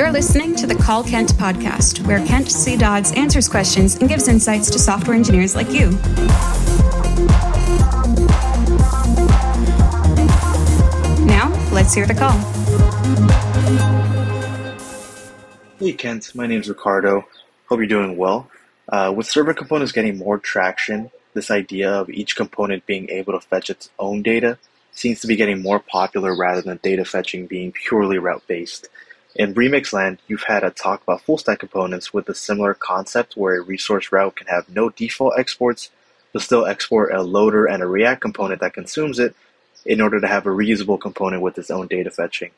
You're listening to the Call Kent podcast, where Kent C. Dodds answers questions and gives insights to software engineers like you. Now, let's hear the call. Hey Kent, my name is Ricardo. Hope you're doing well. Uh, with server components getting more traction, this idea of each component being able to fetch its own data seems to be getting more popular rather than data fetching being purely route based. In Remix land, you've had a talk about full stack components with a similar concept where a resource route can have no default exports, but still export a loader and a React component that consumes it in order to have a reusable component with its own data fetching.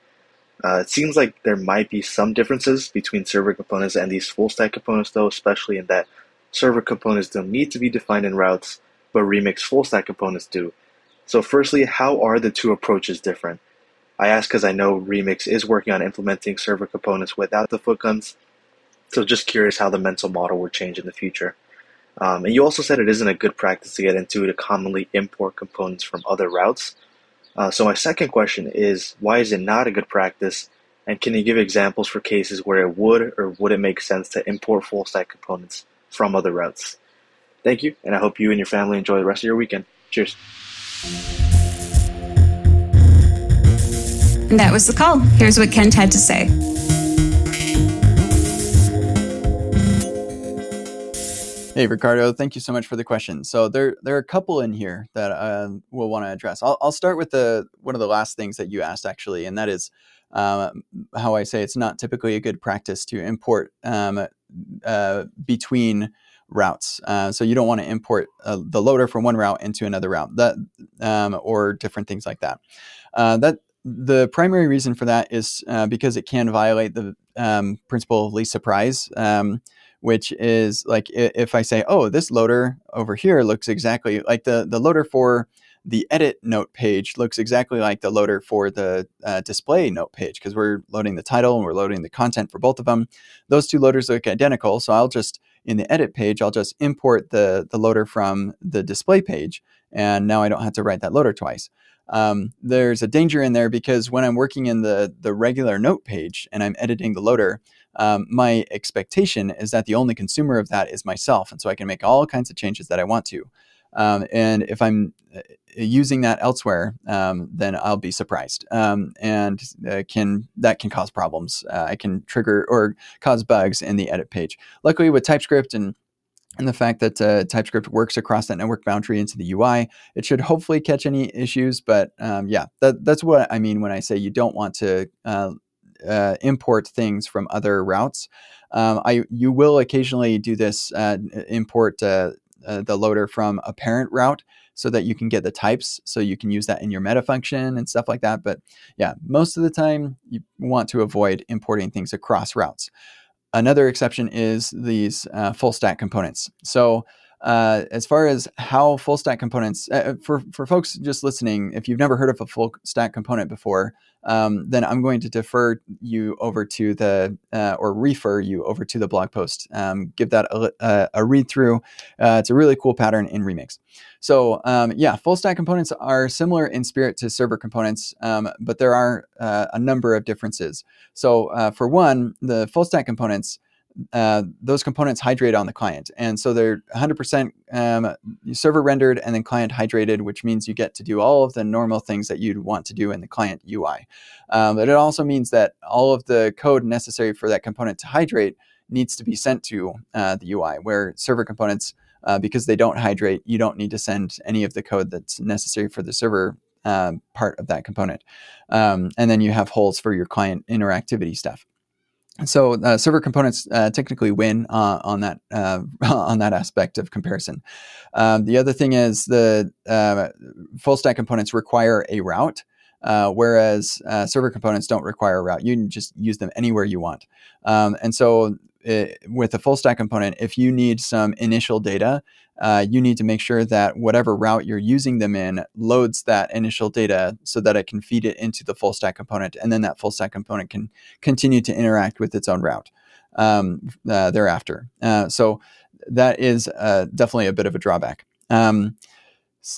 Uh, it seems like there might be some differences between server components and these full stack components, though, especially in that server components don't need to be defined in routes, but Remix full stack components do. So, firstly, how are the two approaches different? I ask because I know Remix is working on implementing server components without the footguns, so just curious how the mental model will change in the future. Um, and you also said it isn't a good practice to get into to commonly import components from other routes. Uh, so my second question is, why is it not a good practice? And can you give examples for cases where it would or would it make sense to import full stack components from other routes? Thank you, and I hope you and your family enjoy the rest of your weekend. Cheers. That was the call. Here's what Kent had to say. Hey, Ricardo, thank you so much for the question. So there, there are a couple in here that uh, we'll want to address. I'll, I'll start with the one of the last things that you asked, actually, and that is um, how I say it's not typically a good practice to import um, uh, between routes. Uh, so you don't want to import uh, the loader from one route into another route, that um, or different things like that. Uh, that the primary reason for that is uh, because it can violate the um, principle of least surprise, um, which is like if I say, "Oh, this loader over here looks exactly like the the loader for the edit note page looks exactly like the loader for the uh, display note page because we're loading the title and we're loading the content for both of them. Those two loaders look identical, so I'll just in the edit page, I'll just import the the loader from the display page, and now I don't have to write that loader twice um, there's a danger in there because when I'm working in the the regular note page and I'm editing the loader, um, my expectation is that the only consumer of that is myself, and so I can make all kinds of changes that I want to. Um, and if I'm uh, using that elsewhere, um, then I'll be surprised, um, and uh, can that can cause problems. Uh, I can trigger or cause bugs in the edit page. Luckily, with TypeScript and and the fact that uh, TypeScript works across that network boundary into the UI, it should hopefully catch any issues. But um, yeah, that, that's what I mean when I say you don't want to uh, uh, import things from other routes. Um, I you will occasionally do this uh, import uh, uh, the loader from a parent route so that you can get the types so you can use that in your meta function and stuff like that but yeah most of the time you want to avoid importing things across routes Another exception is these uh, full stack components. So, uh, as far as how full stack components, uh, for, for folks just listening, if you've never heard of a full stack component before, um, then I'm going to defer you over to the, uh, or refer you over to the blog post. Um, give that a, a, a read through. Uh, it's a really cool pattern in Remix. So, um, yeah, full stack components are similar in spirit to server components, um, but there are uh, a number of differences. So, uh, for one, the full stack components uh, those components hydrate on the client. And so they're 100% um, server rendered and then client hydrated, which means you get to do all of the normal things that you'd want to do in the client UI. Um, but it also means that all of the code necessary for that component to hydrate needs to be sent to uh, the UI, where server components, uh, because they don't hydrate, you don't need to send any of the code that's necessary for the server uh, part of that component. Um, and then you have holes for your client interactivity stuff so uh, server components uh, technically win uh, on that uh, on that aspect of comparison. Um, the other thing is the uh, full stack components require a route, uh, whereas server components don't require a route. You can just use them anywhere you want. Um, and so it, with a full stack component, if you need some initial data, uh, you need to make sure that whatever route you're using them in loads that initial data so that it can feed it into the full stack component. And then that full stack component can continue to interact with its own route um, uh, thereafter. Uh, so that is uh, definitely a bit of a drawback. Um,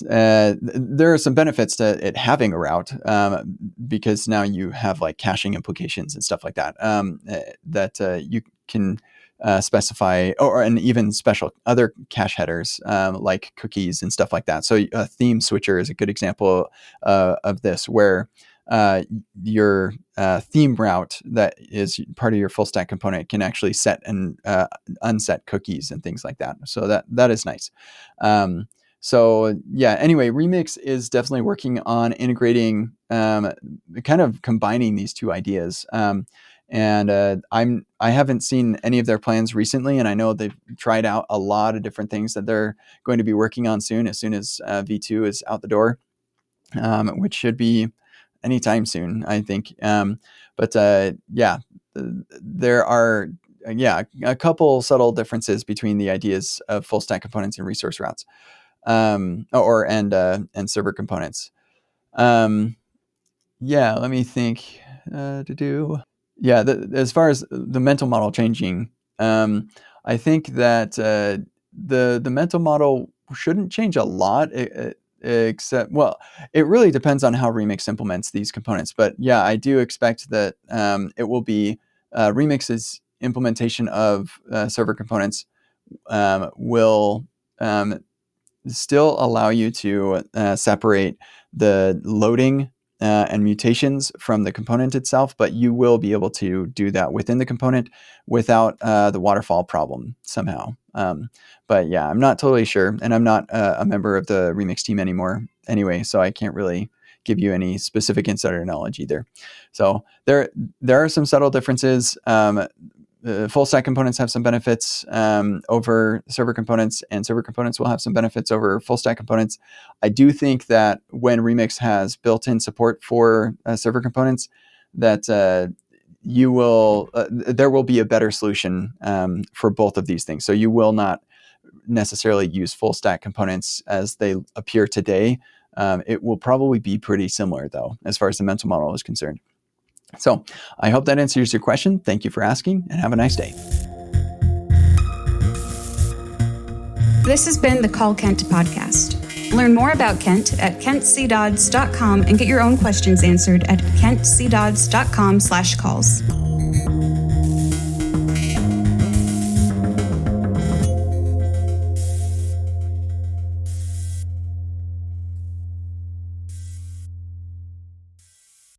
uh, there are some benefits to it having a route um, because now you have like caching implications and stuff like that um, uh, that uh, you can uh, specify or and even special other cache headers um, like cookies and stuff like that. So a theme switcher is a good example uh, of this where uh, your uh, theme route that is part of your full stack component can actually set and uh, unset cookies and things like that. So that that is nice. Um, so yeah. Anyway, Remix is definitely working on integrating, um, kind of combining these two ideas. Um, and uh, I'm I haven't seen any of their plans recently, and I know they've tried out a lot of different things that they're going to be working on soon. As soon as uh, V2 is out the door, um, which should be anytime soon, I think. Um, but uh, yeah, there are yeah a couple subtle differences between the ideas of full stack components and resource routes, um, or and uh, and server components. Um, yeah, let me think. Uh, to do yeah, the, as far as the mental model changing, um, I think that uh, the the mental model shouldn't change a lot. Except well it really depends on how remix implements these components but yeah i do expect that um, it will be uh, remix's implementation of uh, server components um, will um, still allow you to uh, separate the loading uh, and mutations from the component itself but you will be able to do that within the component without uh, the waterfall problem somehow um, but yeah, I'm not totally sure, and I'm not uh, a member of the remix team anymore anyway, so I can't really give you any specific insider knowledge either. So there there are some subtle differences. Um, uh, full stack components have some benefits um, over server components, and server components will have some benefits over full stack components. I do think that when Remix has built-in support for uh, server components, that uh, you will uh, there will be a better solution um, for both of these things. So you will not necessarily use full stack components as they appear today. Um, it will probably be pretty similar though, as far as the mental model is concerned. So I hope that answers your question. Thank you for asking, and have a nice day. This has been the Call Kent podcast. Learn more about Kent at kentcdodds.com and get your own questions answered at kentcdodds.com slash calls.